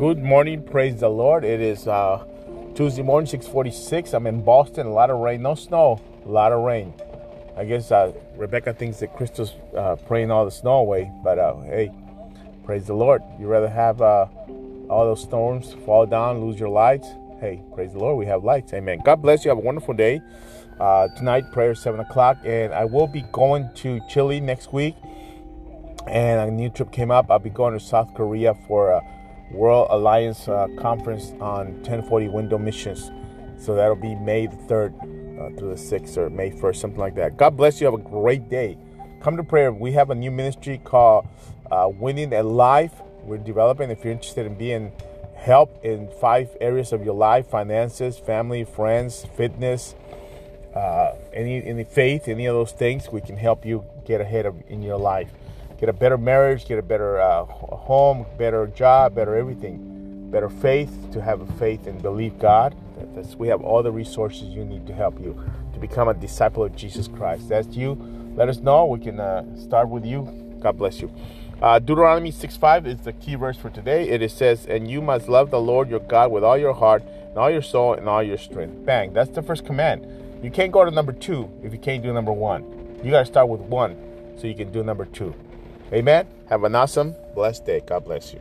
Good morning, praise the Lord. It is uh, Tuesday morning, 646. I'm in Boston, a lot of rain, no snow, a lot of rain. I guess uh, Rebecca thinks that Crystal's uh, praying all the snow away, but uh, hey, praise the Lord. You rather have uh, all those storms fall down, lose your lights? Hey, praise the Lord, we have lights. Amen. God bless you. Have a wonderful day. Uh, tonight, prayer 7 o'clock, and I will be going to Chile next week. And a new trip came up. I'll be going to South Korea for World Alliance uh, conference on 1040 window missions. So that'll be May the 3rd uh, through the 6th or May 1st, something like that. God bless you. Have a great day. Come to prayer. We have a new ministry called uh, Winning at Life. We're developing. If you're interested in being help in five areas of your life finances, family, friends, fitness, uh, any any faith, any of those things, we can help you get ahead of in your life, get a better marriage, get a better uh, home, better job, better everything, better faith to have a faith and believe God. That's, we have all the resources you need to help you to become a disciple of Jesus Christ. That's you. Let us know. We can uh, start with you. God bless you. Uh, Deuteronomy 6:5 is the key verse for today. It, it says, "And you must love the Lord your God with all your heart, and all your soul, and all your strength." Bang. That's the first command. You can't go to number two if you can't do number one. You got to start with one so you can do number two. Amen. Have an awesome, blessed day. God bless you.